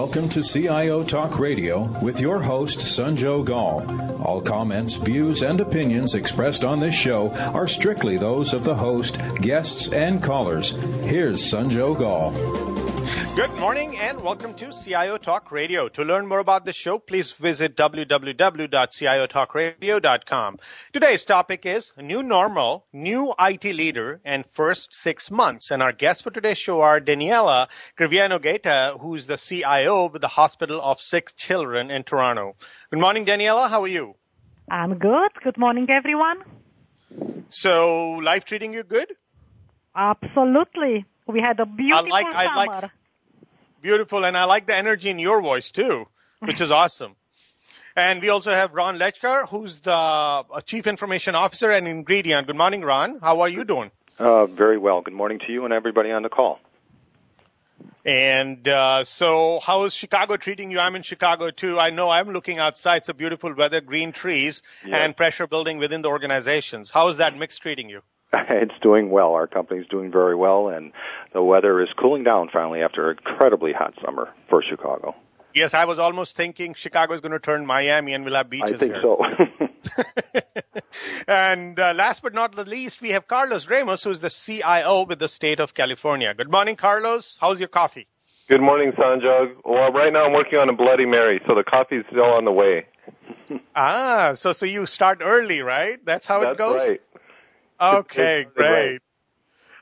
Welcome to CIO Talk Radio with your host, Sanjog Aul. All comments, views, and opinions expressed on this show are strictly those of the host, guests, and callers. Here's Sanjog Aul. Good morning and welcome to CIO Talk Radio. To learn more about the show, please visit www.ciotalkradio.com. Today's topic is new normal, new IT leader, and first six months. And our guests for today's show are Daniela Crivianu-Gaita, who's the CIO with the Hospital of Sick Children in Toronto. Good morning, Daniela. How are you? I'm good. Good morning, everyone. So, life treating you good? Absolutely. We had a beautiful I like, summer. I like, beautiful, and I like the energy in your voice too, which is awesome. And we also have Ron Lejcar, who's the uh, Chief Information Officer and Ingredion. Good morning, Ron. How are you doing? Uh, very well. Good morning to you and everybody on the call. And uh, so, how is Chicago treating you? I'm in Chicago too. I know I'm looking outside. It's a beautiful weather, green trees, and pressure building within the organizations. How is that mix treating you? It's doing well. Our company's doing very well, and the weather is cooling down finally after an incredibly hot summer for Chicago. Yes, I was almost thinking Chicago is going to turn Miami and we'll have beaches I think here. so. and uh, last but not the least, we have Carlos Ramos, who's the CIO with the state of California. Good morning, Carlos. How's your coffee? Good morning, Sanjog. Well, right now I'm working on a Bloody Mary, so the coffee's still on the way. ah, so so you start early, right? That's how That's it goes. right. Okay, it's right.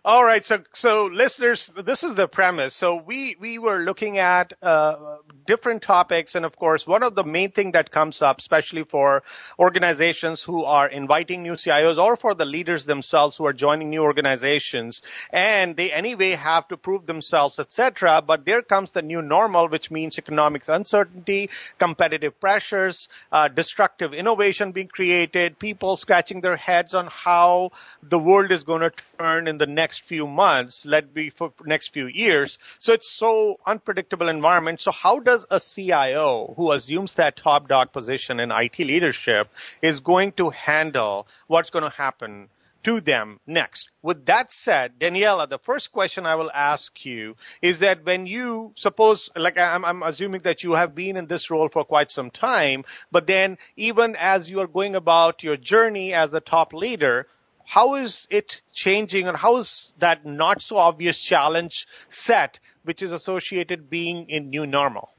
All right, so so listeners, this is the premise. So we we were looking at uh, different topics, and of course, one of the main thing that comes up, especially for organizations who are inviting new CIOs or for the leaders themselves who are joining new organizations, and they anyway have to prove themselves, etc. But there comes the new normal, which means economic uncertainty, competitive pressures, uh, destructive innovation being created, people scratching their heads on how the world is going to turn in the next few months, let be for next few years. So it's so unpredictable environment. So how does a CIO who assumes that top dog position in IT leadership is going to handle what's going to happen to them next. With that said, Daniela, the first question I will ask you is that when you suppose, like I'm, I'm assuming that you have been in this role for quite some time, but then even as you are going about your journey as a top leader, how is it changing and how is that not so obvious challenge set which is associated being in new normal?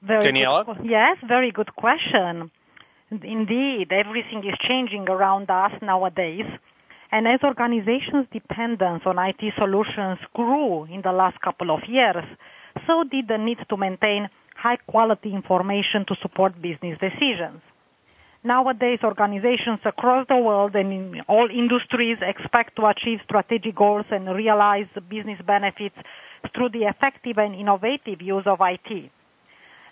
Very Daniela? Good, yes, very good question. Indeed, everything is changing around us nowadays. And as organizations' dependence on IT solutions grew in the last couple of years, so did the need to maintain high quality information to support business decisions. Nowadays, organizations across the world and in all industries expect to achieve strategic goals and realize business benefits through the effective and innovative use of IT.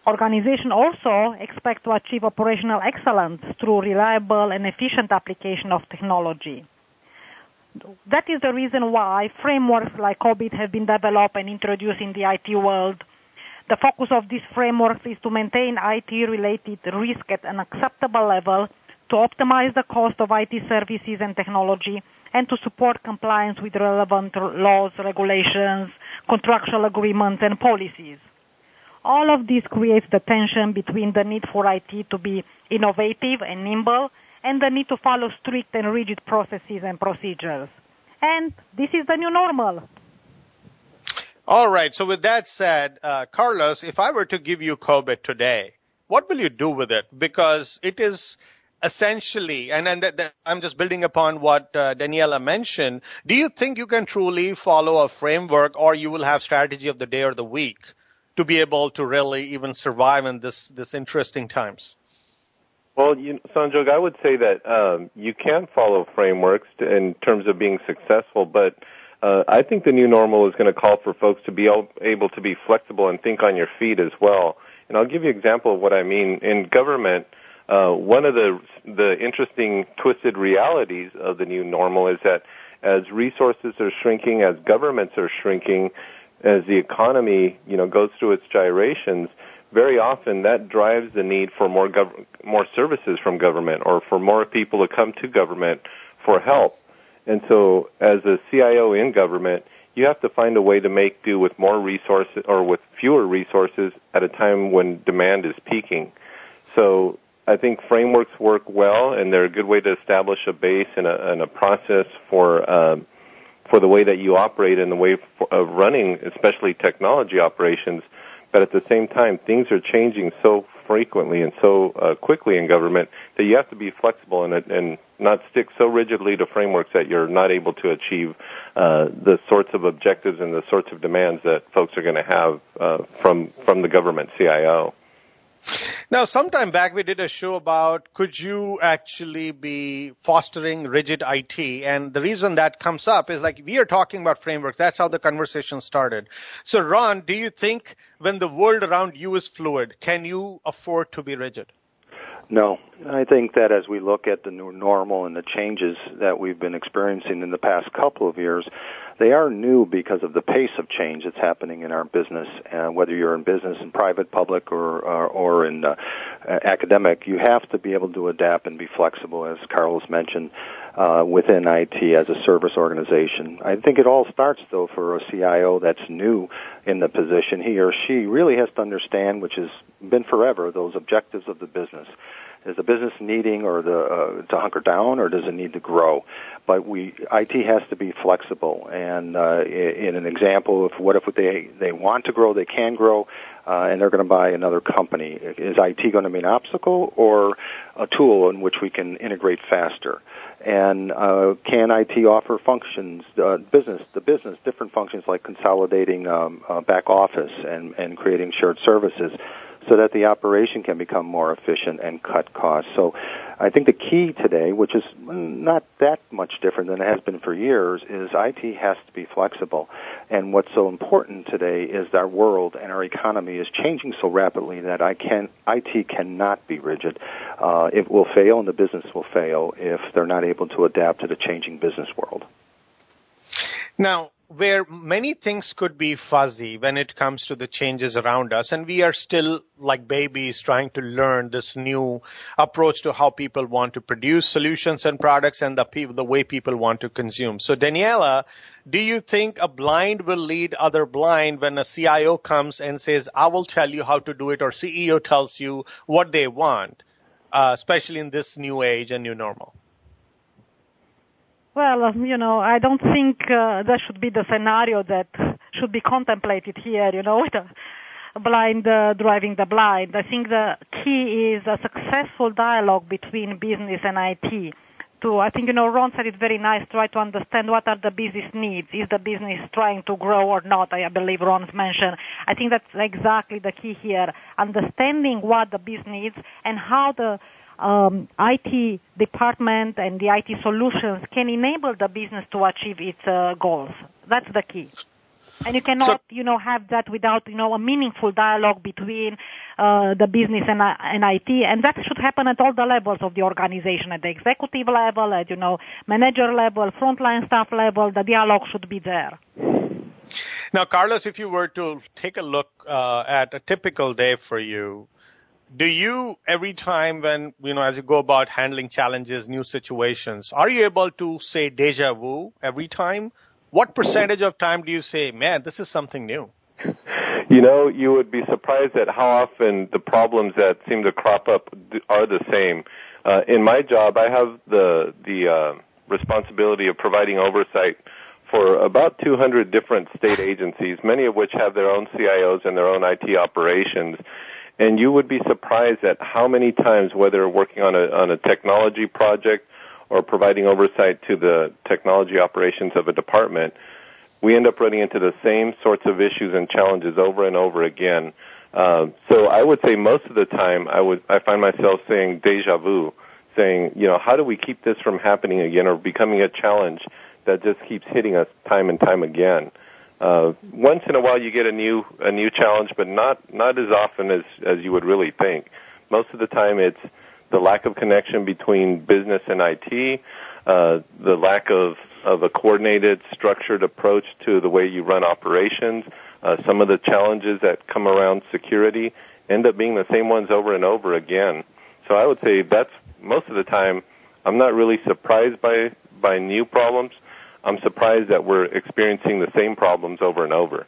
Organizations also expect to achieve operational excellence through reliable and efficient application of technology. That is the reason why frameworks like COBIT have been developed and introduced in the IT world. The focus of this framework is to maintain IT-related risk at an acceptable level, to optimize the cost of IT services and technology, and to support compliance with relevant laws, regulations, contractual agreements, and policies. All of this creates the tension between the need for IT to be innovative and nimble and the need to follow strict and rigid processes and procedures. And this is the new normal. All right. So with that said, uh, Carlos, if I were to give you COBIT today, what will you do with it? Because it is essentially, and, and that, that I'm just building upon what uh, Daniela mentioned. Do you think you can truly follow a framework, or you will have strategy of the day or the week to be able to really even survive in this this interesting times? Well, you, Sanjog, I would say that um, you can follow frameworks to, in terms of being successful, but uh, I think the new normal is going to call for folks to be able to be flexible and think on your feet as well. And I'll give you an example of what I mean. In government, uh, one of the the interesting twisted realities of the new normal is that as resources are shrinking, as governments are shrinking, as the economy you know goes through its gyrations, very often that drives the need for more gov- more services from government or for more people to come to government for help. And so, as a CIO in government, you have to find a way to make do with more resources or with fewer resources at a time when demand is peaking. So, I think frameworks work well, and they're a good way to establish a base and a, and a process for um, for the way that you operate and the way for, of running, especially technology operations. But at the same time, things are changing so frequently and so uh, quickly in government that you have to be flexible and, and not stick so rigidly to frameworks that you're not able to achieve uh, the sorts of objectives and the sorts of demands that folks are going to have uh, from from the government CIO. Now, sometime back we did a show about could you actually be fostering rigid IT? And the reason that comes up is like we are talking about framework. That's how the conversation started. So, Ron, do you think when the world around you is fluid, can you afford to be rigid? No, I think that as we look at the new normal and the changes that we've been experiencing in the past couple of years, they are new because of the pace of change that's happening in our business. Uh, whether you're in business, in private, public, or or, or in uh, academic, you have to be able to adapt and be flexible, as Carlos mentioned, uh, within IT as a service organization. I think it all starts though for a CIO that's new in the position. He or she really has to understand, which has been forever, those objectives of the business is the business needing or the uh, to hunker down or does it need to grow? But we IT has to be flexible. And uh, in an example of what if they they want to grow, they can grow, uh, and they're going to buy another company. Is IT going to be an obstacle or a tool in which we can integrate faster? And uh, can IT offer functions, uh, business, the business, different functions like consolidating um, uh, back office and, and creating shared services? So that the operation can become more efficient and cut costs. So I think the key today, which is not that much different than it has been for years, is IT has to be flexible. And what's so important today is our world and our economy is changing so rapidly that I can, IT cannot be rigid. Uh, it will fail and the business will fail if they're not able to adapt to the changing business world. Now, where many things could be fuzzy when it comes to the changes around us and we are still like babies trying to learn this new approach to how people want to produce solutions and products and the people, the way people want to consume. So Daniela, do you think a blind will lead other blind when a CIO comes and says, I will tell you how to do it or CEO tells you what they want, uh, especially in this new age and new normal? Well, um, you know, I don't think uh, that should be the scenario that should be contemplated here, you know, blind uh, driving the blind. I think the key is a successful dialogue between business and IT. To, I think, you know, Ron said it very nice, try to understand what are the business needs. Is the business trying to grow or not? I believe Ron's mentioned. I think that's exactly the key here. Understanding what the business needs and how the um, IT department and the IT solutions can enable the business to achieve its uh, goals. That's the key. And you cannot, so, you know, have that without, you know, a meaningful dialogue between uh, the business and, uh, and IT. And that should happen at all the levels of the organization, at the executive level, at, you know, manager level, frontline staff level. The dialogue should be there. Now, Carlos, if you were to take a look uh, at a typical day for you, do you every time when you know as you go about handling challenges new situations are you able to say deja vu every time? What percentage of time do you say man this is something new you know you would be surprised at how often the problems that seem to crop up are the same. Uh, in my job i have the the uh, responsibility of providing oversight for about 200 different state agencies many of which have their own cios and their own it operations and you would be surprised at how many times, whether working on a, on a technology project or providing oversight to the technology operations of a department, we end up running into the same sorts of issues and challenges over and over again. Uh, so I would say most of the time I would I find myself saying deja vu, saying you know how do we keep this from happening again or becoming a challenge that just keeps hitting us time and time again. Uh, once in a while you get a new a new challenge, but not not as often as as you would really think. Most of the time, it's the lack of connection between business and IT, uh, the lack of of a coordinated, structured approach to the way you run operations. Uh, some of the challenges that come around security end up being the same ones over and over again. So I would say that's most of the time. I'm not really surprised by by new problems. I'm surprised that we're experiencing the same problems over and over.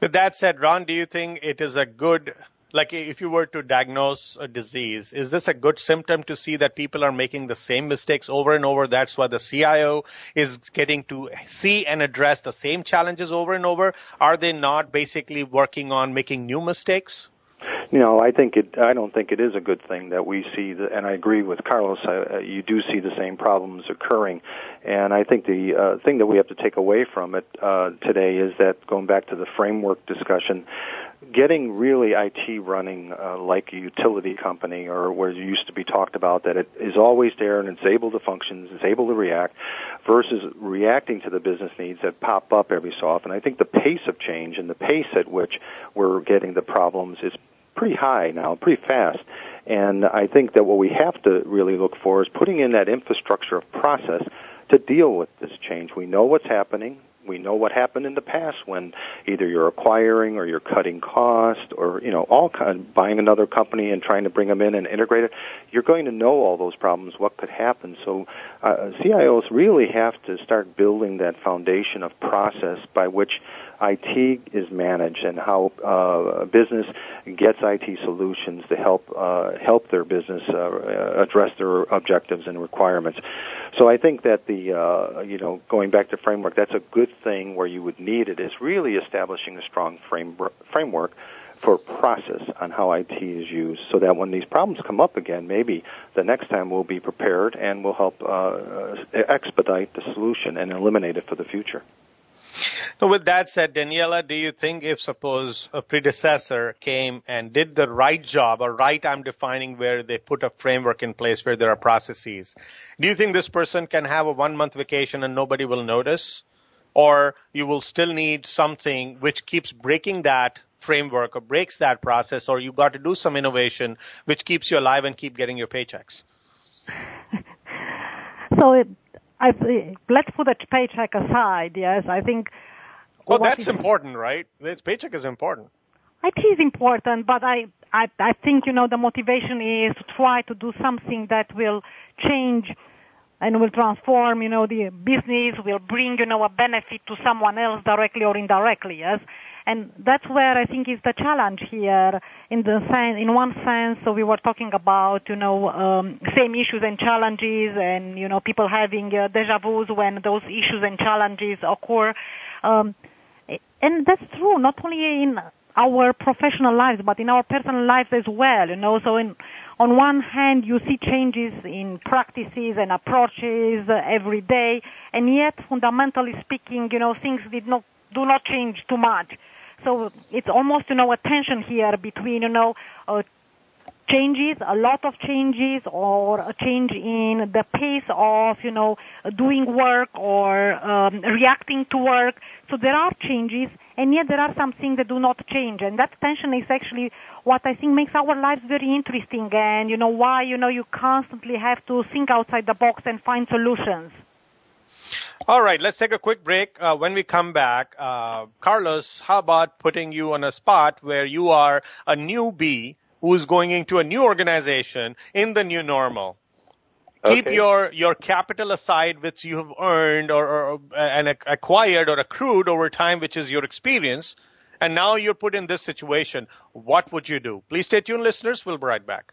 With that said, Ron, do you think it is a good, like if you were to diagnose a disease, is this a good symptom to see that people are making the same mistakes over and over? That's why the CIO is getting to see and address the same challenges over and over. Are they not basically working on making new mistakes? You know, I think it. I don't think it is a good thing that we see, the, and I agree with Carlos. Uh, you do see the same problems occurring, and I think the uh, thing that we have to take away from it uh, today is that going back to the framework discussion, getting really IT running uh, like a utility company or where it used to be talked about that it is always there and it's able to function, it's able to react, versus reacting to the business needs that pop up every so often. I think the pace of change and the pace at which we're getting the problems is pretty high now, pretty fast. And I think that what we have to really look for is putting in that infrastructure of process to deal with this change. We know what's happening we know what happened in the past when either you're acquiring or you're cutting cost or you know all kind buying another company and trying to bring them in and integrate it. You're going to know all those problems what could happen. So uh, CIOs really have to start building that foundation of process by which IT is managed and how uh, business gets IT solutions to help uh, help their business uh, address their objectives and requirements. So I think that the uh, you know going back to framework, that's a good thing where you would need it is really establishing a strong frame, framework for process on how IT is used so that when these problems come up again, maybe the next time we'll be prepared and we'll help uh, expedite the solution and eliminate it for the future. So with that said, Daniela, do you think if suppose a predecessor came and did the right job, or right I'm defining where they put a framework in place where there are processes, do you think this person can have a one month vacation and nobody will notice? Or you will still need something which keeps breaking that framework or breaks that process, or you got to do some innovation which keeps you alive and keep getting your paychecks? so it, I, let's put a paycheck aside. Yes, I think. Well, that's is, important, right? This paycheck is important. It is important, but I, I, I think you know the motivation is to try to do something that will change and will transform, you know, the business, will bring, you know, a benefit to someone else directly or indirectly, yes? And that's where I think is the challenge here. In the in one sense, so we were talking about, you know, um, same issues and challenges, and you know, people having uh, deja vu's when those issues and challenges occur. Um, and that's true, not only in our professional lives, but in our personal lives as well. You know, so in on one hand, you see changes in practices and approaches uh, every day, and yet, fundamentally speaking, you know, things did not do not change too much. So it's almost, you know, a tension here between, you know, uh, changes, a lot of changes, or a change in the pace of, you know, doing work or um, reacting to work. So there are changes, and yet there are some things that do not change, and that tension is actually what I think makes our lives very interesting, and you know why, you know, you constantly have to think outside the box and find solutions. All right, let's take a quick break. Uh, when we come back, uh, Carlos, how about putting you on a spot where you are a newbie who's going into a new organization in the new normal? Okay. Keep your, your capital aside, which you have earned or, or and acquired or accrued over time, which is your experience. And now you're put in this situation. What would you do? Please stay tuned, listeners. We'll be right back.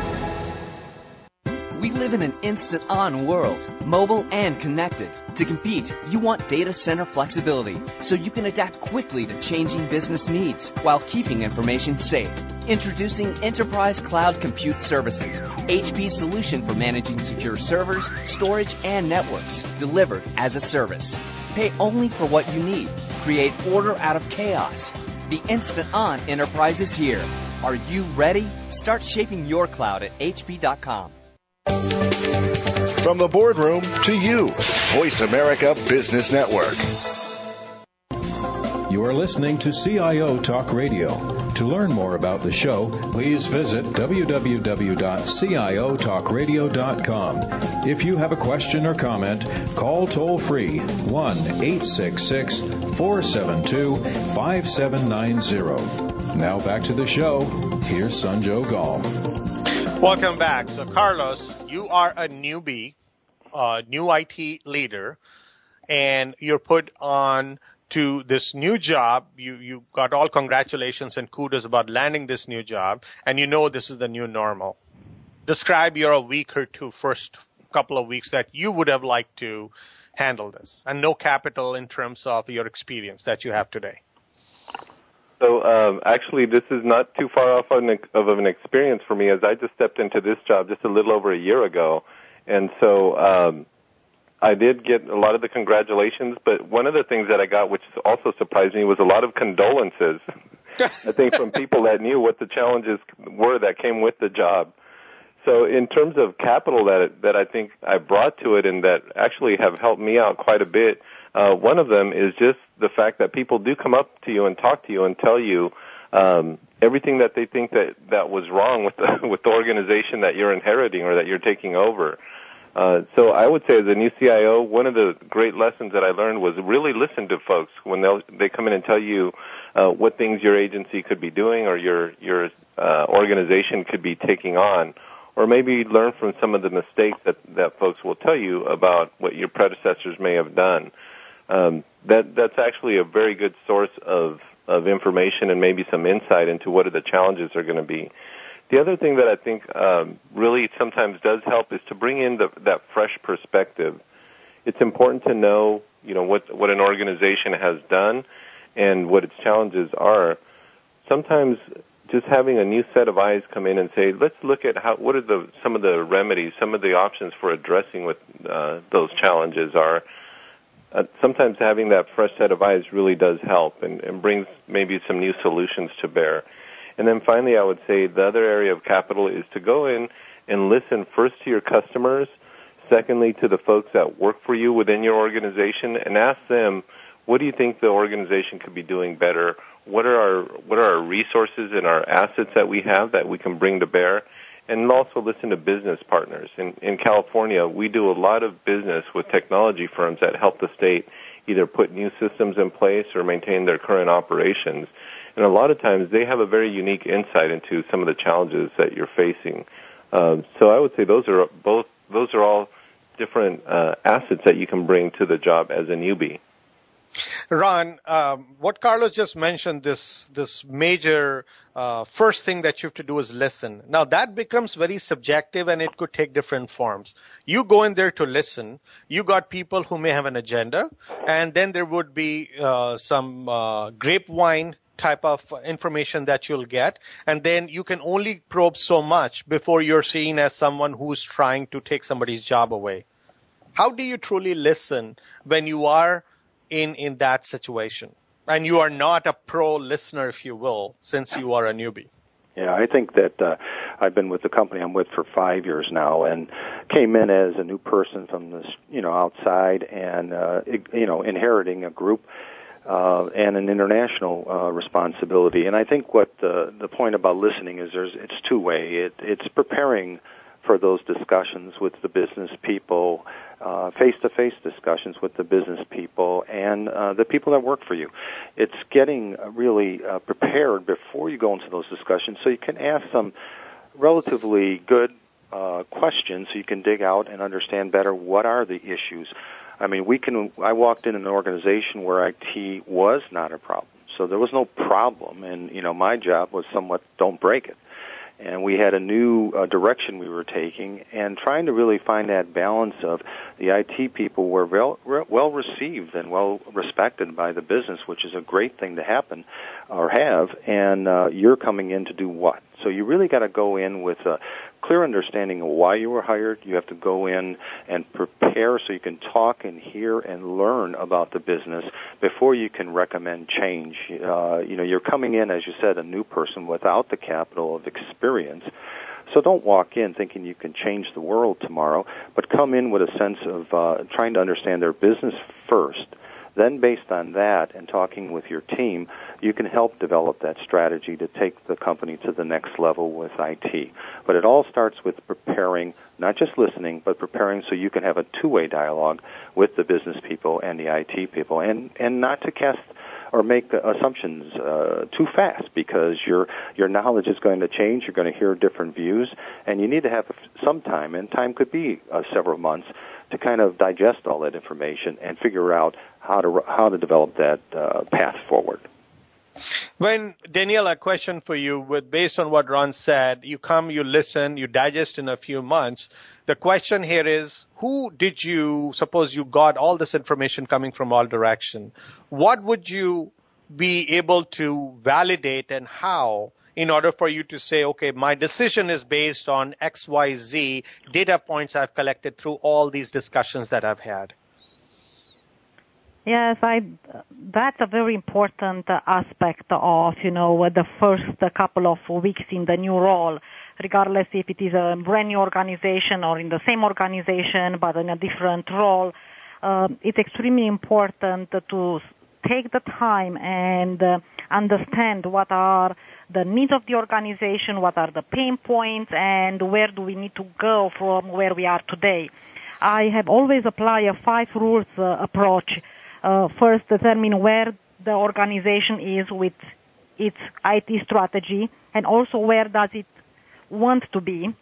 live in an instant on world, mobile and connected. To compete, you want data center flexibility so you can adapt quickly to changing business needs while keeping information safe. Introducing Enterprise Cloud Compute Services, HP's solution for managing secure servers, storage, and networks, delivered as a service. Pay only for what you need. Create order out of chaos. The instant on enterprise is here. Are you ready? Start shaping your cloud at hp.com. From the boardroom to you, Voice America Business Network. You are listening to CIO Talk Radio. To learn more about the show, please visit www.ciotalkradio.com. If you have a question or comment, call toll free 1 866 472 5790. Now back to the show. Here's Sanjog Aul. Welcome back. So, Carlos, you are a newbie, uh, new IT leader, and you're put on to this new job. You you got all congratulations and kudos about landing this new job, and you know this is the new normal. Describe your week or two first couple of weeks that you would have liked to handle this, and no capital in terms of your experience that you have today. So um, actually, this is not too far off of an, of an experience for me, as I just stepped into this job just a little over a year ago, and so um, I did get a lot of the congratulations. But one of the things that I got, which also surprised me, was a lot of condolences. I think from people that knew what the challenges were that came with the job. So in terms of capital that that I think I brought to it and that actually have helped me out quite a bit uh, one of them is just the fact that people do come up to you and talk to you and tell you um, everything that they think that that was wrong with the with the organization that you're inheriting or that you're taking over. Uh, so I would say as a new CIO, one of the great lessons that I learned was really listen to folks when they they come in and tell you uh, what things your agency could be doing or your your uh, organization could be taking on, or maybe learn from some of the mistakes that that folks will tell you about what your predecessors may have done um, that that's actually a very good source of of information and maybe some insight into what are the challenges are going to be. The other thing that I think um, really sometimes does help is to bring in the, that fresh perspective. It's important to know, you know, what what an organization has done and what its challenges are. Sometimes just having a new set of eyes come in and say, let's look at how what are the some of the remedies, some of the options for addressing what uh, those challenges are uh, sometimes having that fresh set of eyes really does help and, and brings maybe some new solutions to bear. And then finally, I would say the other area of capital is to go in and listen first to your customers, secondly to the folks that work for you within your organization, and ask them, what do you think the organization could be doing better? What are our what are our resources and our assets that we have that we can bring to bear? And also listen to business partners. In, in California, we do a lot of business with technology firms that help the state either put new systems in place or maintain their current operations. And a lot of times they have a very unique insight into some of the challenges that you're facing. Um, so I would say those are both, those are all different uh, assets that you can bring to the job as a newbie. Ron, um, what Carlos just mentioned, this this major uh, first thing that you have to do is listen. Now that becomes very subjective, and it could take different forms. You go in there to listen. You got people who may have an agenda, and then there would be uh, some uh, grapevine type of information that you'll get, and then you can only probe so much before you're seen as someone who's trying to take somebody's job away. How do you truly listen when you are in in that situation and you are not a pro listener if you will since you are a newbie yeah, I think that uh, I've been with the company I'm with for five years now, and came in as a new person from this, you know, outside, and uh, you know, inheriting a group uh, and an international uh, responsibility. And I think what the the point about listening is there's it's two way. It it's preparing for those discussions with the business people, face to face discussions with the business people and uh, the people that work for you. It's getting uh, really uh, prepared before you go into those discussions so you can ask some relatively good uh, questions so you can dig out and understand better what are the issues. I mean, we can. I walked in an organization where IT was not a problem, so there was no problem, and you know, my job was somewhat don't break it and we had a new uh, direction we were taking, and trying to really find that balance of the IT people were well, well received and well respected by the business, which is a great thing to happen or have, and uh, you're coming in to do what? So you really got to go in with a clear understanding of why you were hired. You have to go in and prepare so you can talk and hear and learn about the business before you can recommend change. Uh, you know, you're coming in, as you said, a new person without the capital of experience. So don't walk in thinking you can change the world tomorrow, but come in with a sense of uh, trying to understand their business first then, based on that and talking with your team, you can help develop that strategy to take the company to the next level with IT. But it all starts with preparing, not just listening, but preparing so you can have a two-way dialogue with the business people and the IT people, and and not to cast or make assumptions uh, too fast because your your knowledge is going to change. You're going to hear different views, and you need to have some time, and time could be uh, several months to kind of digest all that information and figure out how to how to develop that uh, path forward. When Danielle, a question for you, with based on what Ron said, you come, you listen, you digest in a few months. The question here is, who did you suppose you got all this information coming from all direction? What would you be able to validate and how in order for you to say, okay, my decision is based on XYZ data points I've collected through all these discussions that I've had? Yes, I. That's a very important aspect of you know the first couple of weeks in the new role, regardless if it is a brand new organization or in the same organization but in a different role. Uh, it's extremely important to take the time and uh, understand what are the needs of the organization, what are the pain points, and where do we need to go from where we are today. I have always applied a five rules uh, approach. Uh, first, determine where the organization is with its IT strategy, and also where does it want to be.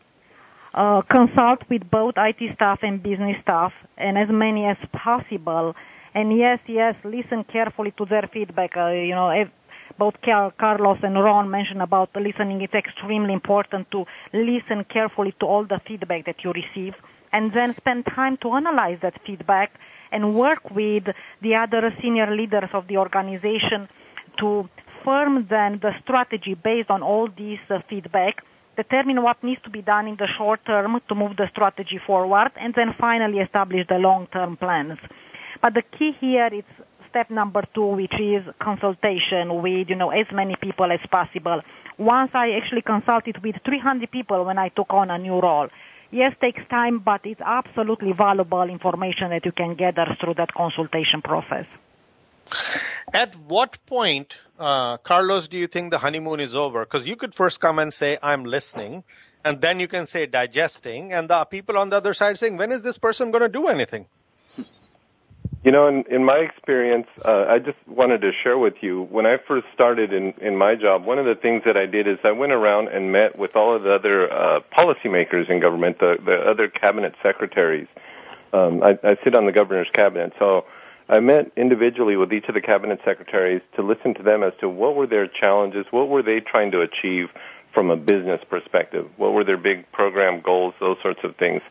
Uh, consult with both IT staff and business staff, and as many as possible. And yes, yes, listen carefully to their feedback. Uh, you know, if, both Carlos and Ron mentioned about listening. It's extremely important to listen carefully to all the feedback that you receive and then spend time to analyze that feedback and work with the other senior leaders of the organization to firm then the strategy based on all these uh, feedback, determine what needs to be done in the short term to move the strategy forward, and then finally establish the long-term plans. But the key here is step number two, which is consultation with, you know, as many people as possible. Once I actually consulted with 300 people when I took on a new role. Yes, takes time, but it's absolutely valuable information that you can gather through that consultation process. At what point, uh, Carlos, do you think the honeymoon is over? Because you could first come and say, I'm listening, and then you can say digesting, and the people on the other side saying, when is this person going to do anything? You know, in, in my experience, uh, I just wanted to share with you, when I first started in, in my job, one of the things that I did is I went around and met with all of the other uh, policymakers in government, the, the other cabinet secretaries. Um, I, I sit on the governor's cabinet, so I met individually with each of the cabinet secretaries to listen to them as to what were their challenges, what were they trying to achieve from a business perspective, what were their big program goals, those sorts of things.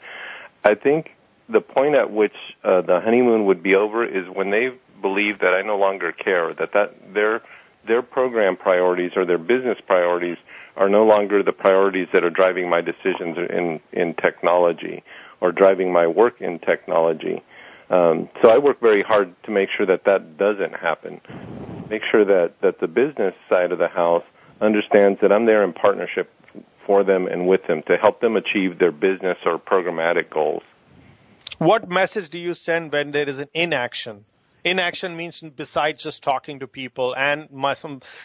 I think the point at which uh, the honeymoon would be over is when they believe that I no longer care, that that their their program priorities or their business priorities are no longer the priorities that are driving my decisions in in technology or driving my work in technology. Um, so I work very hard to make sure that that doesn't happen. Make sure that that the business side of the house understands that I'm there in partnership for them and with them to help them achieve their business or programmatic goals. What message do you send when there is an inaction? Inaction means besides just talking to people and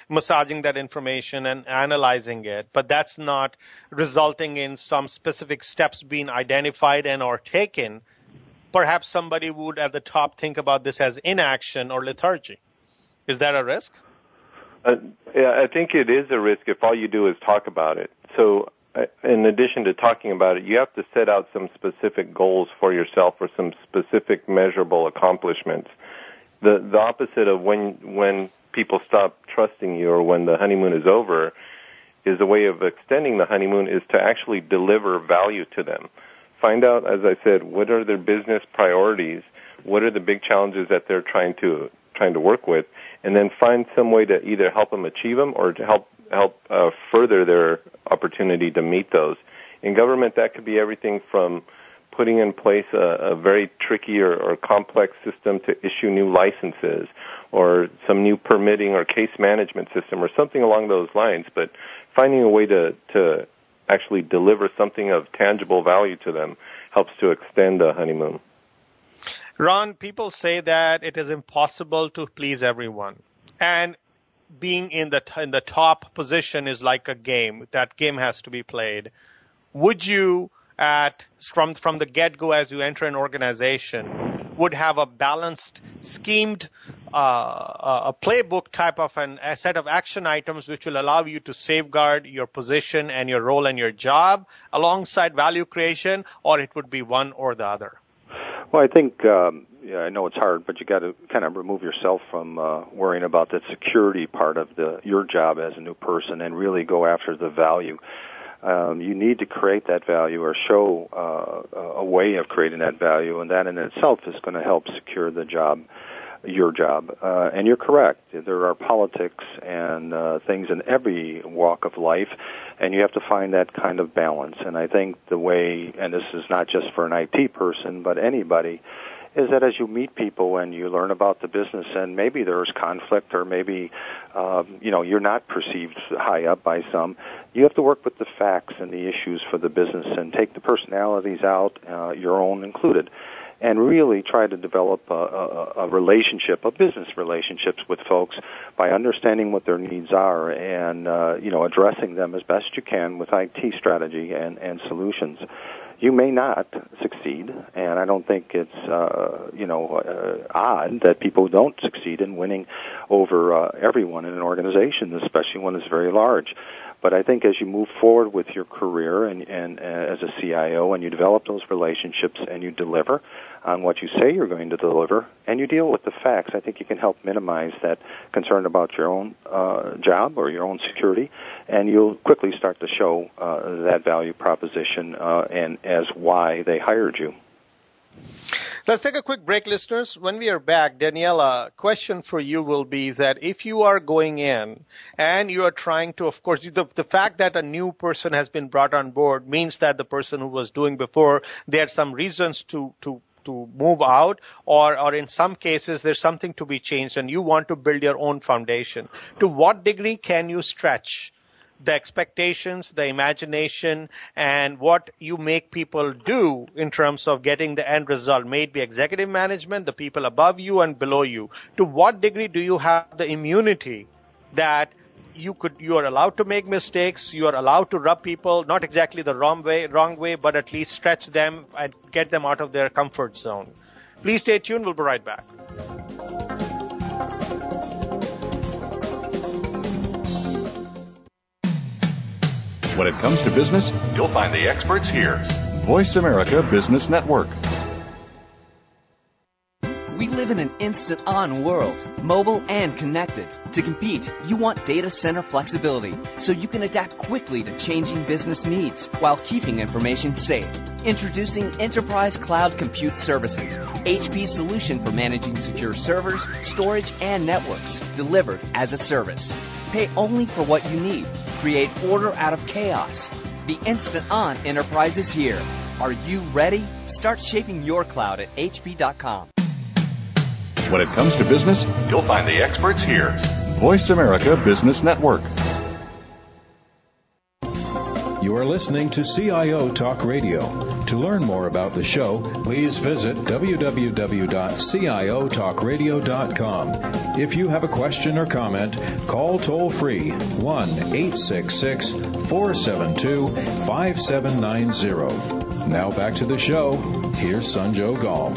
massaging that information and analyzing it, but that's not resulting in some specific steps being identified and or taken. Perhaps somebody would at the top think about this as inaction or lethargy. Is that a risk? Uh, yeah, I think it is a risk if all you do is talk about it. So in addition to talking about it, you have to set out some specific goals for yourself or some specific measurable accomplishments. The the opposite of when when people stop trusting you or when the honeymoon is over is a way of extending the honeymoon is to actually deliver value to them. Find out, as I said, what are their business priorities, what are the big challenges that they're trying to trying to work with, and then find some way to either help them achieve them or to help help uh, further their opportunity to meet those. In government, that could be everything from putting in place a, a very tricky or, or complex system to issue new licenses or some new permitting or case management system or something along those lines, but finding a way to, to actually deliver something of tangible value to them helps to extend the honeymoon. Ron, people say that it is impossible to please everyone. And being in the in the top position is like a game. That game has to be played. Would you at from from the get go as you enter an organization would have a balanced, schemed, uh, a playbook type of an, a set of action items which will allow you to safeguard your position and your role and your job alongside value creation, or it would be one or the other. Well, I think um, yeah, I know it's hard, but you got to kind of remove yourself from uh, worrying about the security part of the your job as a new person and really go after the value um, you need to create that value or show uh, a way of creating that value, and that in itself is going to help secure the job, your job. Uh, and you're correct. There are politics and uh, things in every walk of life, and you have to find that kind of balance. And I think the way, and this is not just for an IT person, but anybody, is that as you meet people and you learn about the business and maybe there's conflict or maybe um, you know you're not perceived high up by some you have to work with the facts and the issues for the business and take the personalities out uh, your own included. And really try to develop a, a, a relationship, a business relationships with folks by understanding what their needs are and uh, you know addressing them as best you can with IT strategy and, and solutions you may not succeed, and I don't think it's uh, you know uh, odd that people don't succeed in winning over uh, everyone in an organization, especially when it's very large. But I think as you move forward with your career and, and uh, as a CIO, and you develop those relationships and you deliver on what you say you're going to deliver, and you deal with the facts, I think you can help minimize that concern about your own uh, job or your own security, and you'll quickly start to show uh, that value proposition uh, and as why they hired you. Let's take a quick break, listeners. When we are back, Daniela, question for you will be that if you are going in and you are trying to, of course, the, the fact that a new person has been brought on board means that the person who was doing before, they had some reasons to, to to move out or, or in some cases there's something to be changed and you want to build your own foundation. To what degree can you stretch the expectations, the imagination, and what you make people do in terms of getting the end result, may it be executive management, the people above you and below you. To what degree do you have the immunity that you could you are allowed to make mistakes you are allowed to rub people not exactly the wrong way wrong way but at least stretch them and get them out of their comfort zone please stay tuned we'll be right back When it comes to business, you'll find the experts here. Voice America Business Network. We live in an instant on world, mobile and connected. To compete, you want data center flexibility so you can adapt quickly to changing business needs while keeping information safe. Introducing Enterprise Cloud Compute Services, HP's solution for managing secure servers, storage, and networks, delivered as a service. Pay only for what you need. Create order out of chaos. The instant on enterprise is here. Are you ready? Start shaping your cloud at hp.com. When it comes to business, you'll find the experts here. Voice America Business Network. You are listening to CIO Talk Radio. To learn more about the show, please visit www.ciotalkradio.com. If you have a question or comment, call toll free 1 866 472 5790. Now back to the show. Here's Sanjog Aul.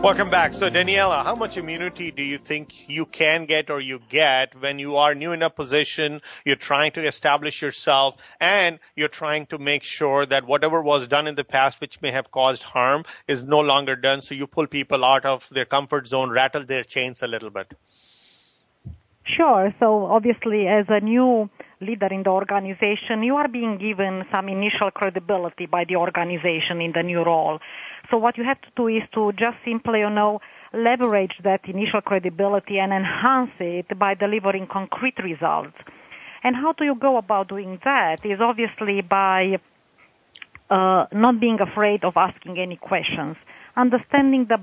Welcome back. So, Daniela, how much immunity do you think you can get or you get when you are new in a position, you're trying to establish yourself, and you're trying to make sure that whatever was done in the past, which may have caused harm, is no longer done? So, you pull people out of their comfort zone, rattle their chains a little bit. Sure. So, obviously, as a new leader in the organization, you are being given some initial credibility by the organization in the new role. So what you have to do is to just simply, you know, leverage that initial credibility and enhance it by delivering concrete results. And how do you go about doing that? Is obviously by uh, not being afraid of asking any questions, understanding the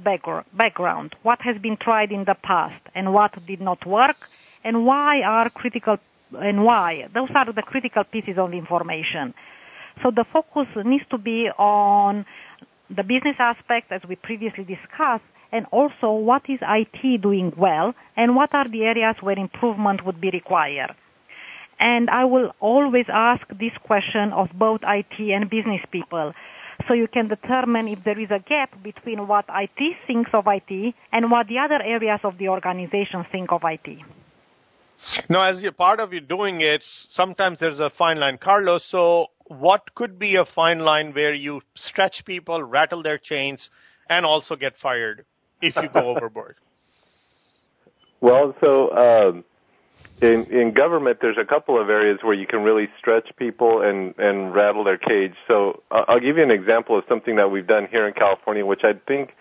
background, what has been tried in the past, and what did not work, and why are critical and why. Those are the critical pieces of information. So the focus needs to be on the business aspect, as we previously discussed, and also what is IT doing well, and what are the areas where improvement would be required. And I will always ask this question of both IT and business people. So you can determine if there is a gap between what IT thinks of IT and what the other areas of the organization think of IT. Now, as you're part of you doing it, sometimes there's a fine line. Carlos, so what could be a fine line where you stretch people, rattle their chains, and also get fired if you go overboard? Well, so um, in in government, there's a couple of areas where you can really stretch people and and rattle their cage. So uh, I'll give you an example of something that we've done here in California, which I think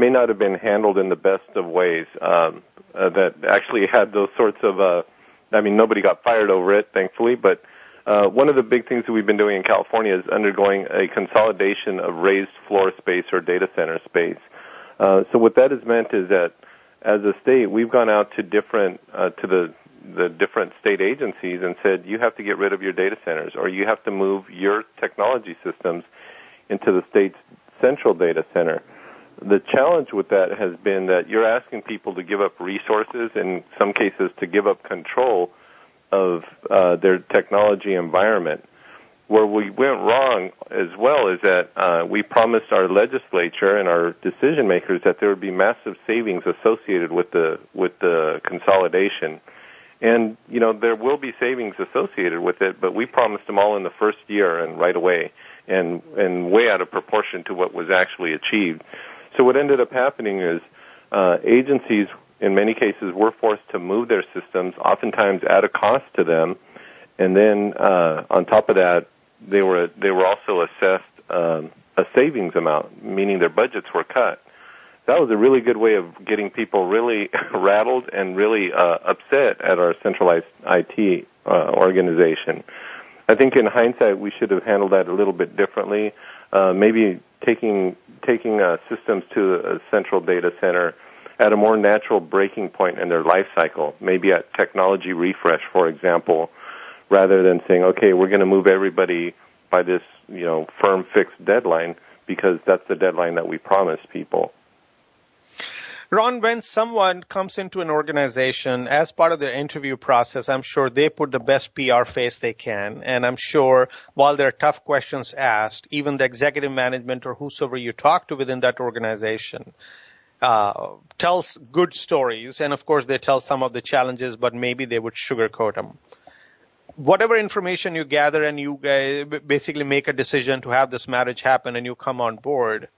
may not have been handled in the best of ways. Um, uh, that actually had those sorts of. Uh, I mean, nobody got fired over it, thankfully, but. Uh, one of the big things that we've been doing in California is undergoing a consolidation of raised floor space or data center space. Uh, so what that has meant is that as a state, we've gone out to different uh, to the the different state agencies and said, you have to get rid of your data centers or you have to move your technology systems into the state's central data center. The challenge with that has been that you're asking people to give up resources, in some cases to give up control of uh, their technology environment. Where we went wrong as well is that uh, we promised our legislature and our decision makers that there would be massive savings associated with the with the consolidation and, you know, there will be savings associated with it, but we promised them all in the first year and right away and, and way out of proportion to what was actually achieved. So what ended up happening is, uh, agencies in many cases were forced to move their systems, oftentimes at a cost to them, and then uh, on top of that, they were they were also assessed um, a savings amount, meaning their budgets were cut that was a really good way of getting people really rattled and really uh, upset at our centralized IT uh, organization. I think in hindsight we should have handled that a little bit differently. Uh, maybe taking taking uh, systems to a central data center at a more natural breaking point in their life cycle, maybe at technology refresh, for example, rather than saying, okay, we're going to move everybody by this, you know, firm fixed deadline because that's the deadline that we promised people. Ron, when someone comes into an organization as part of their interview process, I'm sure they put the best PR face they can. And I'm sure while there are tough questions asked, even the executive management or whosoever you talk to within that organization, uh, tells good stories. And of course, they tell some of the challenges, but maybe they would sugarcoat them. Whatever information you gather and you basically make a decision to have this marriage happen and you come on board,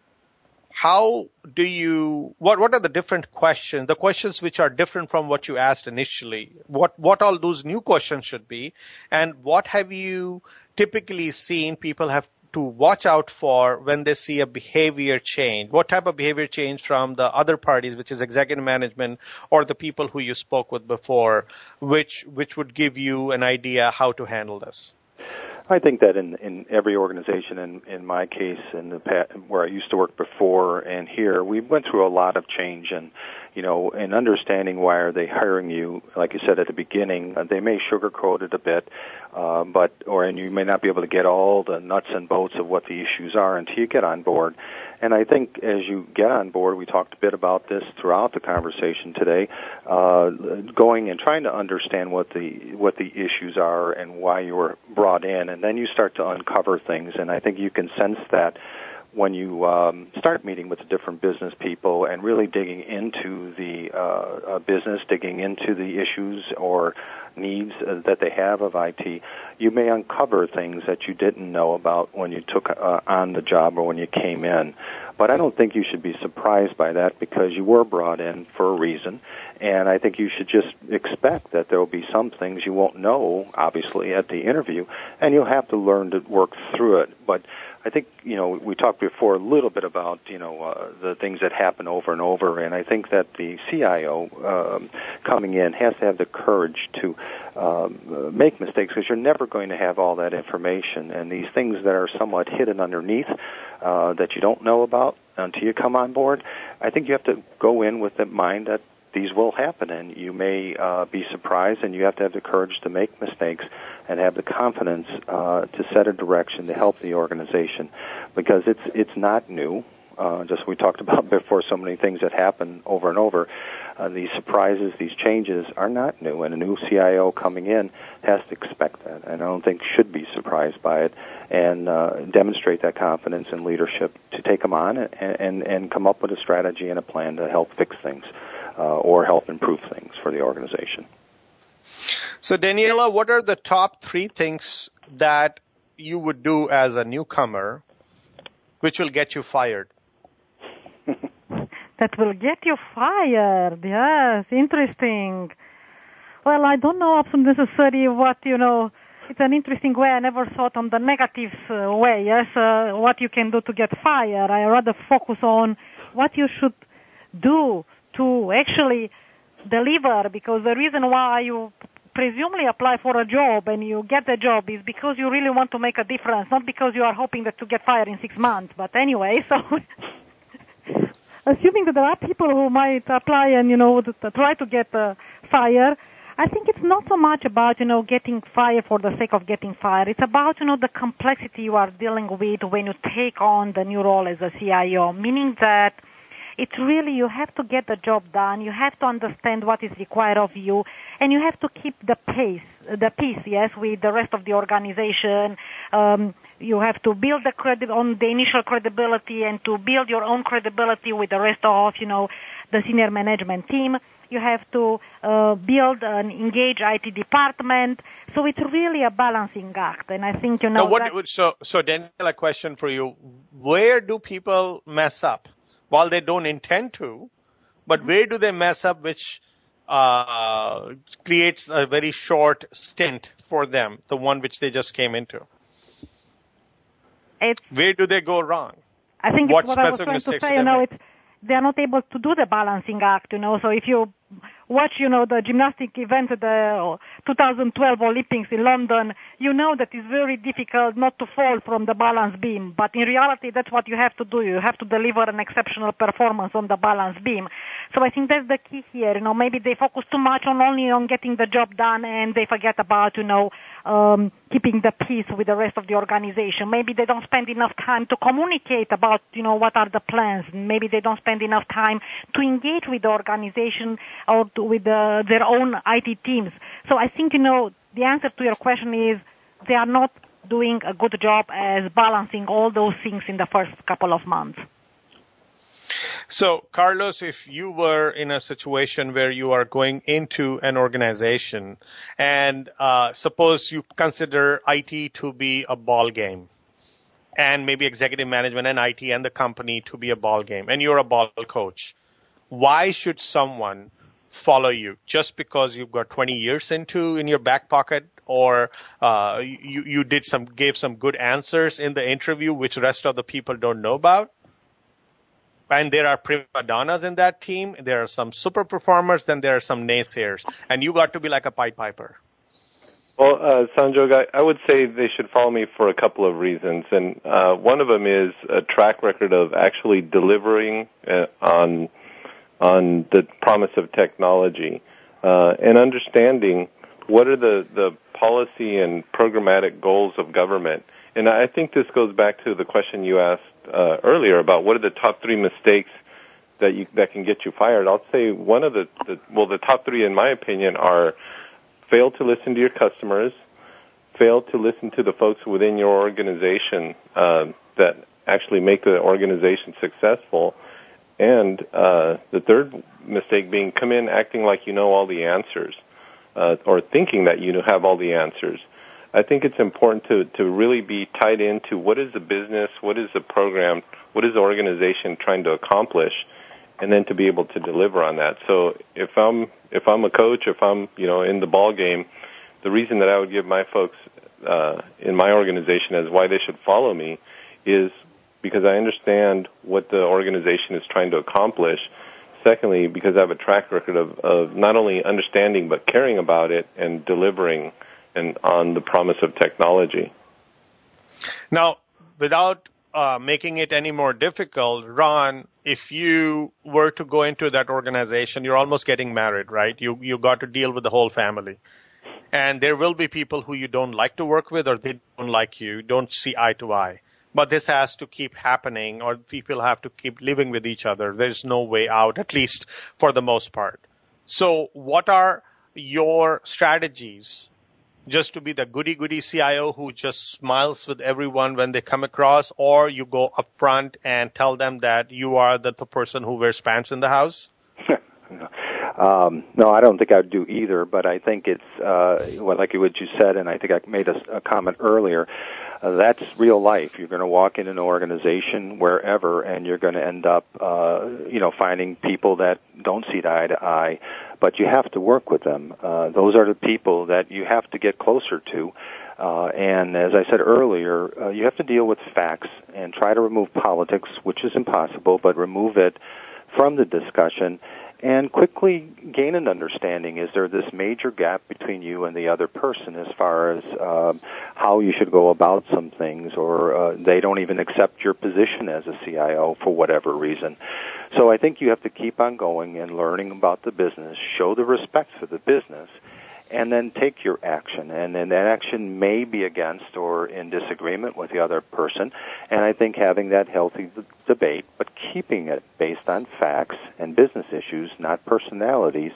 how do you what what are the different questions the questions which are different from what you asked initially? What what all those new questions should be? And what have you typically seen people have to watch out for when they see a behavior change? What type of behavior change from the other parties which is executive management or the people who you spoke with before which which would give you an idea how to handle this I think that in in every organization, in in my case, in the past, where I used to work before and here, we went through a lot of change, and you know, in understanding why are they hiring you, like you said at the beginning, uh, they may sugarcoat it a bit, uh, but or and you may not be able to get all the nuts and bolts of what the issues are until you get on board. And I think as you get on board, we talked a bit about this throughout the conversation today, uh, going and trying to understand what the what the issues are and why you were brought in, and then you start to uncover things. And I think you can sense that when you um, start meeting with the different business people and really digging into the uh, uh, business, digging into the issues or needs uh, that they have of IT, you may uncover things that you didn't know about when you took uh, on the job or when you came in. But I don't think you should be surprised by that because you were brought in for a reason. And I think you should just expect that there will be some things you won't know, obviously, at the interview, and you'll have to learn to work through it. But I think you know we talked before a little bit about you know uh, the things that happen over and over, and I think that the CIO um, coming in has to have the courage to um, make mistakes because you're never going to have all that information, and these things that are somewhat hidden underneath uh, that you don't know about until you come on board. I think you have to go in with the mind that these will happen, and you may uh, be surprised, and you have to have the courage to make mistakes and have the confidence uh, to set a direction to help the organization, because it's it's not new. Uh, just we talked about before, so many things that happen over and over. Uh, these surprises, these changes are not new, and a new CIO coming in has to expect that, and I don't think should be surprised by it, and uh, demonstrate that confidence and leadership to take them on and, and and come up with a strategy and a plan to help fix things or help improve things for the organization. So, Daniela, what are the top three things that you would do as a newcomer which will get you fired? that will get you fired. Yes, interesting. Well, I don't know necessarily what, you know, it's an interesting way. I never thought on the negative uh, way, yes, uh, what you can do to get fired. I rather focus on what you should do to actually deliver because the reason why you presumably apply for a job and you get the job is because you really want to make a difference, not because you are hoping that to get fired in six months. But anyway, so assuming that there are people who might apply and you know try to get uh, fired, I think it's not so much about you know getting fired for the sake of getting fired. It's about you know the complexity you are dealing with when you take on the new role as a CIO, meaning that it's really you have to get the job done. You have to understand what is required of you, and you have to keep the pace, the peace, yes, with the rest of the organization. Um, you have to build the credit on the initial credibility and to build your own credibility with the rest of, you know, the senior management team. You have to uh, build an engaged IT department. So it's really a balancing act, and I think you know. Now what, so, so Daniel, a question for you: Where do people mess up? While they don't intend to, but mm-hmm. where do they mess up which uh, creates a very short stint for them, the one which they just came into? It's, where do they go wrong? I think what, what I was trying to say, you know, it's, they are not able to do the balancing act, you know, so if you watch, you know, the gymnastic event at the 2012 Olympics in London, you know that it's very difficult not to fall from the balance beam. But in reality, that's what you have to do. You have to deliver an exceptional performance on the balance beam. So I think that's the key here. You know, maybe they focus too much on only on getting the job done and they forget about, you know, um, keeping the peace with the rest of the organization. Maybe they don't spend enough time to communicate about, you know, what are the plans. Maybe they don't spend enough time to engage with the organization or to, with the, their own IT teams. So I think, you know, the answer to your question is they are not doing a good job as balancing all those things in the first couple of months. So, Carlos, if you were in a situation where you are going into an organization and uh, suppose you consider IT to be a ball game and maybe executive management and IT and the company to be a ball game and you're a ball coach, why should someone follow you just because you've got 20 years into in your back pocket or uh, you, you did some gave some good answers in the interview which rest of the people don't know about and there are prima donnas in that team. There are some super performers, then there are some naysayers, and you got to be like a Pied Piper. Well, uh, Sanjog, I, I would say they should follow me for a couple of reasons, and uh, one of them is a track record of actually delivering uh, on on the promise of technology uh, and understanding what are the the policy and programmatic goals of government. And I think this goes back to the question you asked uh, earlier about what are the top three mistakes that you that can get you fired. I'll say one of the, the well, the top three, in my opinion, are fail to listen to your customers, fail to listen to the folks within your organization uh, that actually make the organization successful. And uh, the third mistake being come in acting like you know all the answers, uh, or thinking that you have all the answers. I think it's important to, to really be tied into what is the business, what is the program, what is the organization trying to accomplish, and then to be able to deliver on that. So if I'm if I'm a coach, if I'm you know in the ball game, the reason that I would give my folks uh, in my organization as why they should follow me is because I understand what the organization is trying to accomplish. Secondly, because I have a track record of, of not only understanding but caring about it and delivering and on the promise of technology. Now, without uh, making it any more difficult, Ron, if you were to go into that organization, you're almost getting married, right? You you got to deal with the whole family, and there will be people who you don't like to work with, or they don't like you, don't see eye to eye. But this has to keep happening, or people have to keep living with each other. There's no way out, at least for the most part. So, what are your strategies just to be the goody goody CIO who just smiles with everyone when they come across, or you go up front and tell them that you are the, the person who wears pants in the house? um, no, I don't think I'd do either, but I think it's uh, well, like what you said, and I think I made a, a comment earlier. Uh, that's real life. You're going to walk in an organization wherever, and you're going to end up, uh, you know, finding people that don't see eye to eye but you have to work with them. Uh, those are the people that you have to get closer to. Uh, and as I said earlier, uh, you have to deal with facts and try to remove politics, which is impossible, but remove it from the discussion and quickly gain an understanding. Is there this major gap between you and the other person as far as um, how you should go about some things, or uh, they don't even accept your position as a CIO for whatever reason? So I think you have to keep on going and learning about the business, show the respect for the business, and then take your action. And then that action may be against or in disagreement with the other person. And I think having that healthy debate, but keeping it based on facts and business issues, not personalities,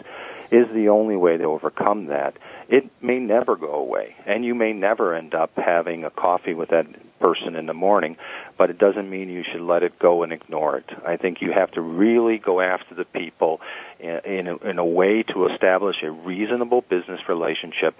is the only way to overcome that. It may never go away, and you may never end up having a coffee with that person in the morning, but it doesn't mean you should let it go and ignore it. I think you have to really go after the people in, in, a, in a way to establish a reasonable business relationship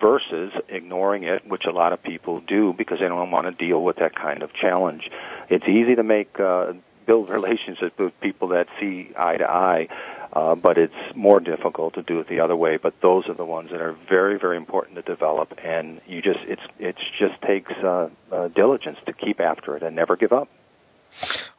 versus ignoring it, which a lot of people do because they don't want to deal with that kind of challenge. It's easy to make uh, build relationships with people that see eye to eye uh, but it's more difficult to do it the other way. But those are the ones that are very, very important to develop, and you just it's it just takes uh, uh, diligence to keep after it and never give up.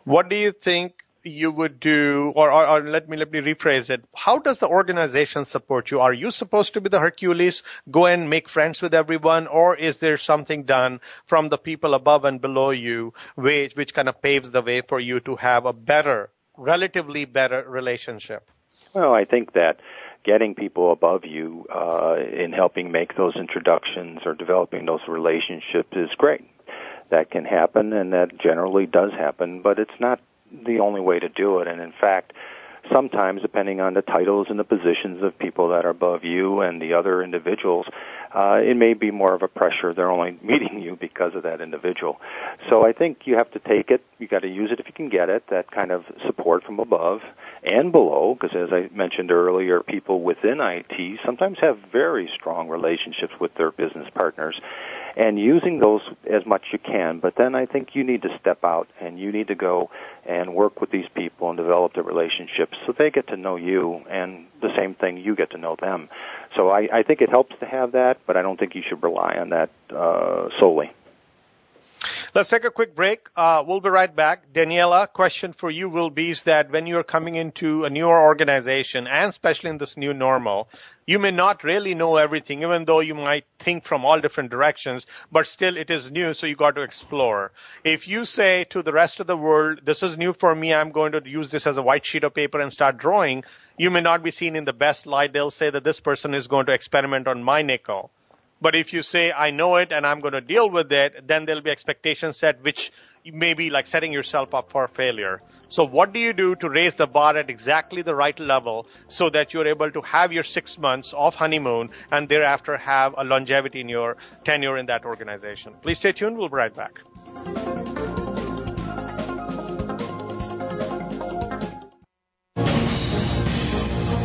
What do you think you would do, or, or, or, let me let me rephrase it. How does the organization support you? Are you supposed to be the Hercules, go and make friends with everyone, or is there something done from the people above and below you, which which kind of paves the way for you to have a better, relatively better relationship? Well, I think that getting people above you uh, in helping make those introductions or developing those relationships is great. That can happen, and that generally does happen, but it's not the only way to do it. And in fact, sometimes, depending on the titles and the positions of people that are above you and the other individuals, uh, it may be more of a pressure. They're only meeting you because of that individual. So I think you have to take it. You got to use it if you can get it. That kind of support from above and below, because as I mentioned earlier, people within IT sometimes have very strong relationships with their business partners and using those as much as you can. But then I think you need to step out and you need to go and work with these people and develop the relationships so they get to know you and the same thing you get to know them. So I, I think it helps to have that, but I don't think you should rely on that uh, solely. Let's take a quick break. Uh, we'll be right back. Daniela, question for you will be is that when you're coming into a newer organization, and especially in this new normal, you may not really know everything, even though you might think from all different directions, but still it is new, so you got to explore. If you say to the rest of the world, this is new for me, I'm going to use this as a white sheet of paper and start drawing, you may not be seen in the best light. They'll say that this person is going to experiment on my nickel. But if you say, I know it and I'm going to deal with it, then there'll be expectations set, which may be like setting yourself up for failure. So what do you do to raise the bar at exactly the right level so that you're able to have your six months of honeymoon and thereafter have a longevity in your tenure in that organization? Please stay tuned. We'll be right back.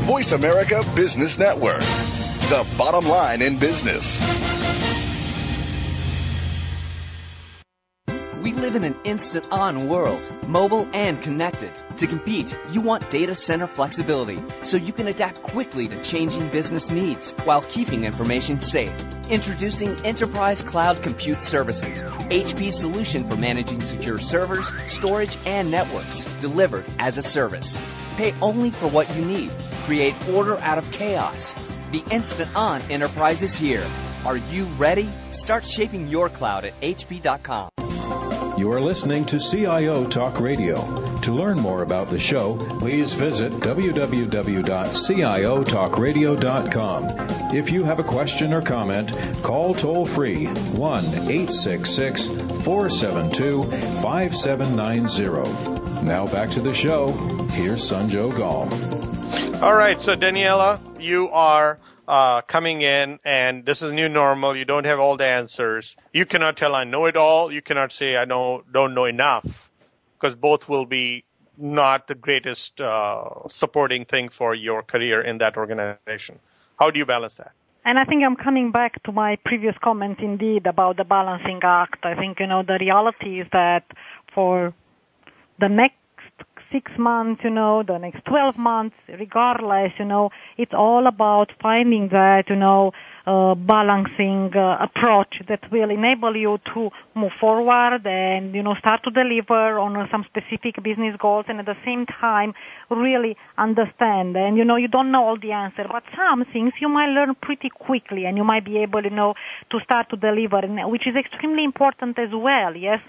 Voice America Business Network the bottom line in business. We live in an instant on world, mobile and connected. To compete, you want data center flexibility so you can adapt quickly to changing business needs while keeping information safe. Introducing Enterprise Cloud Compute Services, HP's solution for managing secure servers, storage, and networks, delivered as a service. Pay only for what you need. Create order out of chaos. The instant on enterprise is here. Are you ready? Start shaping your cloud at hp.com. You are listening to CIO Talk Radio. To learn more about the show, please visit www.ciotalkradio.com. If you have a question or comment, call toll free 1 866 472 5790. Now back to the show. Here's Sanjog Aul. All right, so Daniela, you are uh, coming in and this is new normal. You don't have all the answers. You cannot tell I know it all. You cannot say I know don't know enough because both will be not the greatest uh, supporting thing for your career in that organization. How do you balance that? And I think I'm coming back to my previous comment indeed about the balancing act. I think, you know, the reality is that for the next six months, you know, the next 12 months, regardless, you know, it's all about finding that, you know, uh, balancing uh, approach that will enable you to move forward and, you know, start to deliver on uh, some specific business goals and at the same time really understand. And, you know, you don't know all the answer, but some things you might learn pretty quickly and you might be able, you know, to start to deliver, which is extremely important as well. Yes,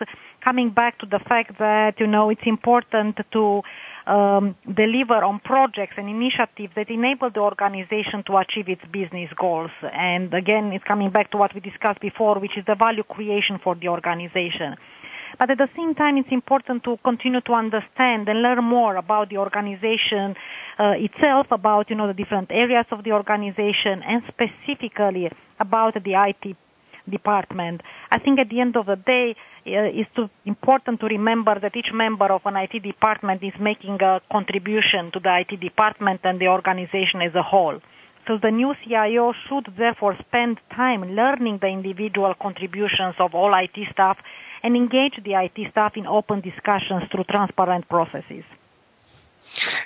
coming back to the fact that, you know, it's important to um, deliver on projects and initiatives that enable the organization to achieve its business goals. And again, it's coming back to what we discussed before, which is the value creation for the organization. But at the same time, it's important to continue to understand and learn more about the organization uh, itself, about you know the different areas of the organization, and specifically about the IT department. I think at the end of the day, uh, it's too important to remember that each member of an IT department is making a contribution to the IT department and the organization as a whole. So the new CIO should therefore spend time learning the individual contributions of all IT staff and engage the IT staff in open discussions through transparent processes.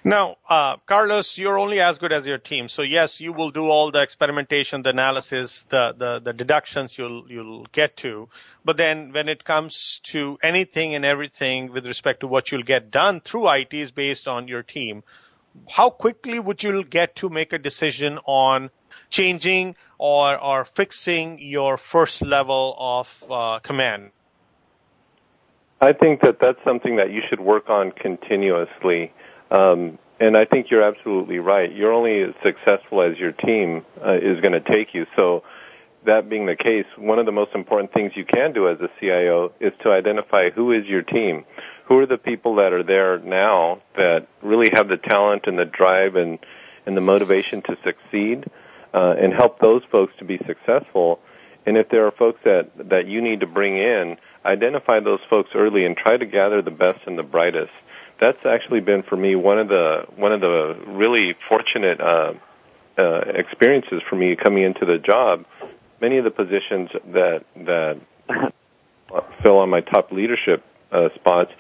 Now, uh, Carlos, you're only as good as your team. So yes, you will do all the experimentation, the analysis, the, the, the deductions you'll, you'll get to. But then when it comes to anything and everything with respect to what you'll get done through IT is based on your team. How quickly would you get to make a decision on changing or, or fixing your first level of uh, command? I think that that's something that you should work on continuously. Um, and I think you're absolutely right. You're only as successful as your team uh, is going to take you. So, that being the case, one of the most important things you can do as a CIO is to identify who is your team. Who are the people that are there now that really have the talent and the drive and, and the motivation to succeed uh, and help those folks to be successful? And if there are folks that, that you need to bring in, identify those folks early and try to gather the best and the brightest that's actually been for me one of the one of the really fortunate uh, uh, experiences for me coming into the job. Many of the positions that that fill on my top leadership uh, spots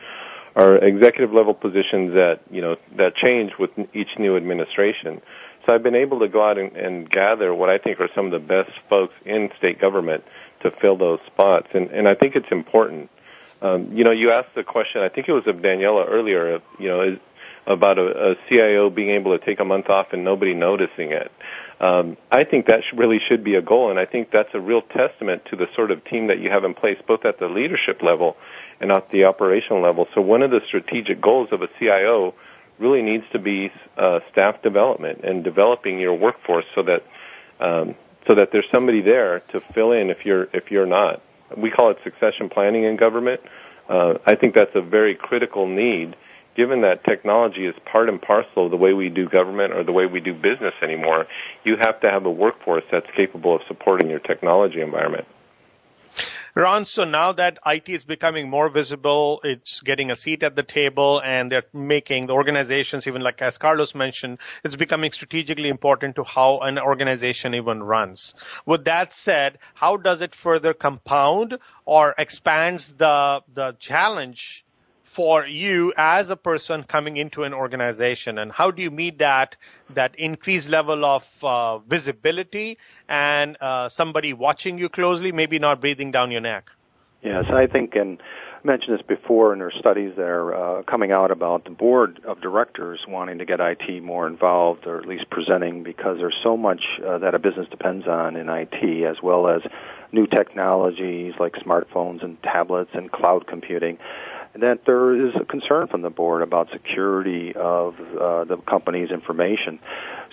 are executive level positions that you know that change with each new administration. So I've been able to go out and, and gather what I think are some of the best folks in state government to fill those spots, and and I think it's important. Um, you know, you asked the question. I think it was of Daniela earlier. You know, is, about a, a CIO being able to take a month off and nobody noticing it. Um, I think that really should be a goal, and I think that's a real testament to the sort of team that you have in place, both at the leadership level and at the operational level. So one of the strategic goals of a CIO really needs to be uh, staff development and developing your workforce so that um, so that there's somebody there to fill in if you're if you're not we call it succession planning in government. Uh, I think that's a very critical need, given that technology is part and parcel of the way we do government or the way we do business anymore. You have to have a workforce that's capable of supporting your technology environment. Ron, so now that IT is becoming more visible, it's getting a seat at the table and they're making the organizations, even like as Carlos mentioned, it's becoming strategically important to how an organization even runs. With that said, how does it further compound or expands the, the challenge for you as a person coming into an organization? And how do you meet that that increased level of uh, visibility and uh, somebody watching you closely maybe not breathing down your neck? Yes i think and I mentioned this before there are studies that are uh, coming out about the board of directors wanting to get IT more involved or at least presenting because there's so much uh, that a business depends on in IT as well as new technologies like smartphones and tablets and cloud computing that there is a concern from the board about security of uh, the company's information.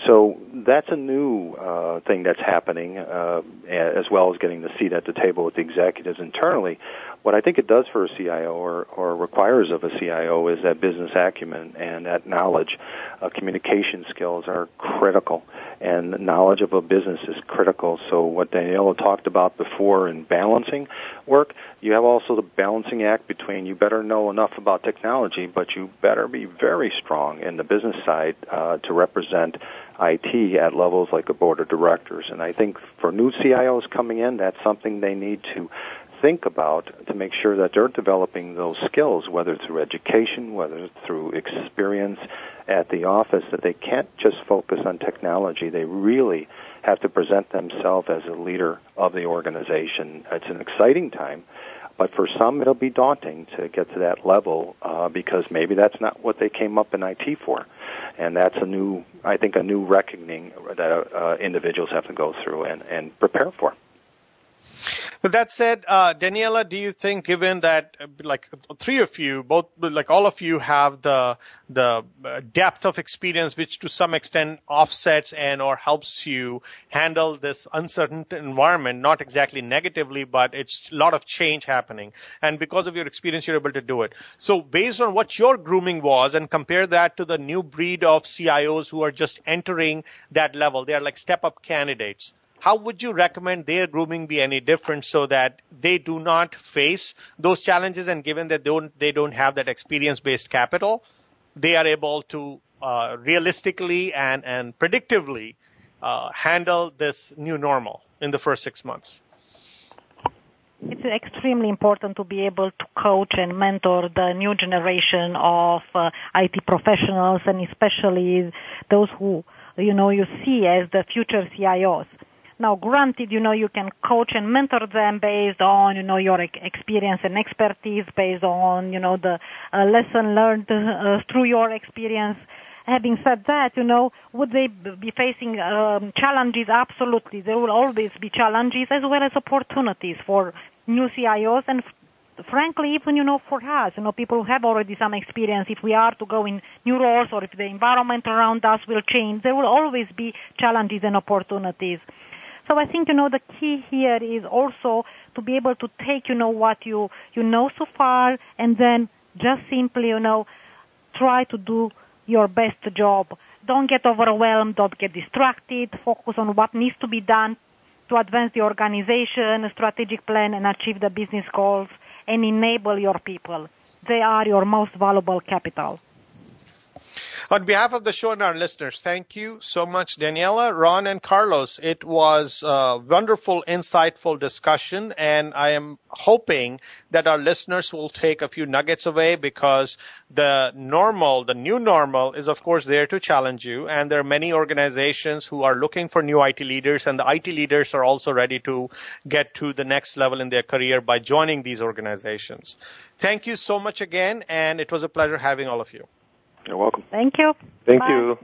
So that's a new uh, thing that's happening, uh, as well as getting the seat at the table with the executives internally. What I think it does for a CIO or, or requires of a CIO is that business acumen and that knowledge. Uh, communication skills are critical, and knowledge of a business is critical. So what Daniela talked about before in balancing work, you have also the balancing act between you better know enough about technology, but you better be very strong in the business side uh, to represent IT at levels like a board of directors. And I think for new CIOs coming in, that's something they need to think about to make sure that they're developing those skills, whether through education, whether through experience at the office, that they can't just focus on technology. They really have to present themselves as a leader of the organization. It's an exciting time, but for some it'll be daunting to get to that level uh, because maybe that's not what they came up in IT for. And that's a new, I think, a new reckoning that uh, individuals have to go through and, and prepare for. That said, uh, Daniela, do you think, given that uh, like three of you, both like all of you have the the uh, depth of experience, which to some extent offsets and or helps you handle this uncertain environment, not exactly negatively, but it's a lot of change happening, and because of your experience, you're able to do it. So, based on what your grooming was, and compare that to the new breed of CIOs who are just entering that level, they are like step up candidates how would you recommend their grooming be any different so that they do not face those challenges and given that they don't, they don't have that experience based capital, they are able to uh, realistically and, and predictively uh, handle this new normal in the first six months? It's extremely important to be able to coach and mentor the new generation of uh, IT professionals and especially those who, you know, you see as the future CIOs. Now, granted, you know, you can coach and mentor them based on, you know, your experience and expertise, based on, you know, the uh, lesson learned uh, through your experience. Having said that, you know, would they be facing um, challenges? Absolutely. There will always be challenges as well as opportunities for new CIOs and frankly, even, you know, for us, you know, people who have already some experience, if we are to go in new roles or if the environment around us will change, there will always be challenges and opportunities. So I think, you know, the key here is also to be able to take, you know, what you, you know so far and then just simply, you know, try to do your best job. Don't get overwhelmed, don't get distracted, focus on what needs to be done to advance the organization, strategic plan and achieve the business goals and enable your people. They are your most valuable capital. On behalf of the show and our listeners, thank you so much, Daniela, Ron, and Carlos. It was a wonderful, insightful discussion, and I am hoping that our listeners will take a few nuggets away because the normal, the new normal is of course there to challenge you, and there are many organizations who are looking for new IT leaders, and the IT leaders are also ready to get to the next level in their career by joining these organizations. Thank you so much again, and it was a pleasure having all of you. You're welcome. Thank you. Thank Bye. you.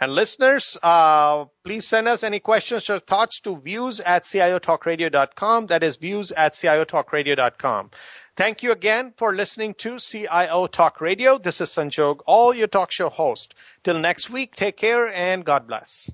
And listeners, uh, please send us any questions or thoughts to views at ciotalkradio.com. That is views at ciotalkradio.com. Thank you again for listening to CIO Talk Radio. This is Sanjog, Aul your talk show host. Till next week, take care and God bless.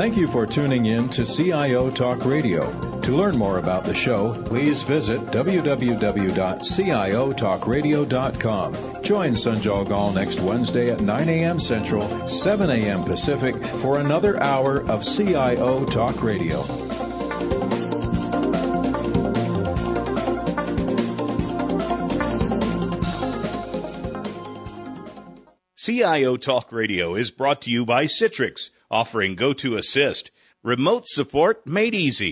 Thank you for tuning in to CIO Talk Radio. To learn more about the show, please visit www.ciotalkradio.com. Join Sanjog Aul next Wednesday at 9 a.m. Central, 7 a.m. Pacific for another hour of CIO Talk Radio. CIO Talk Radio is brought to you by Citrix, offering go to GoToAssist, remote support made easy.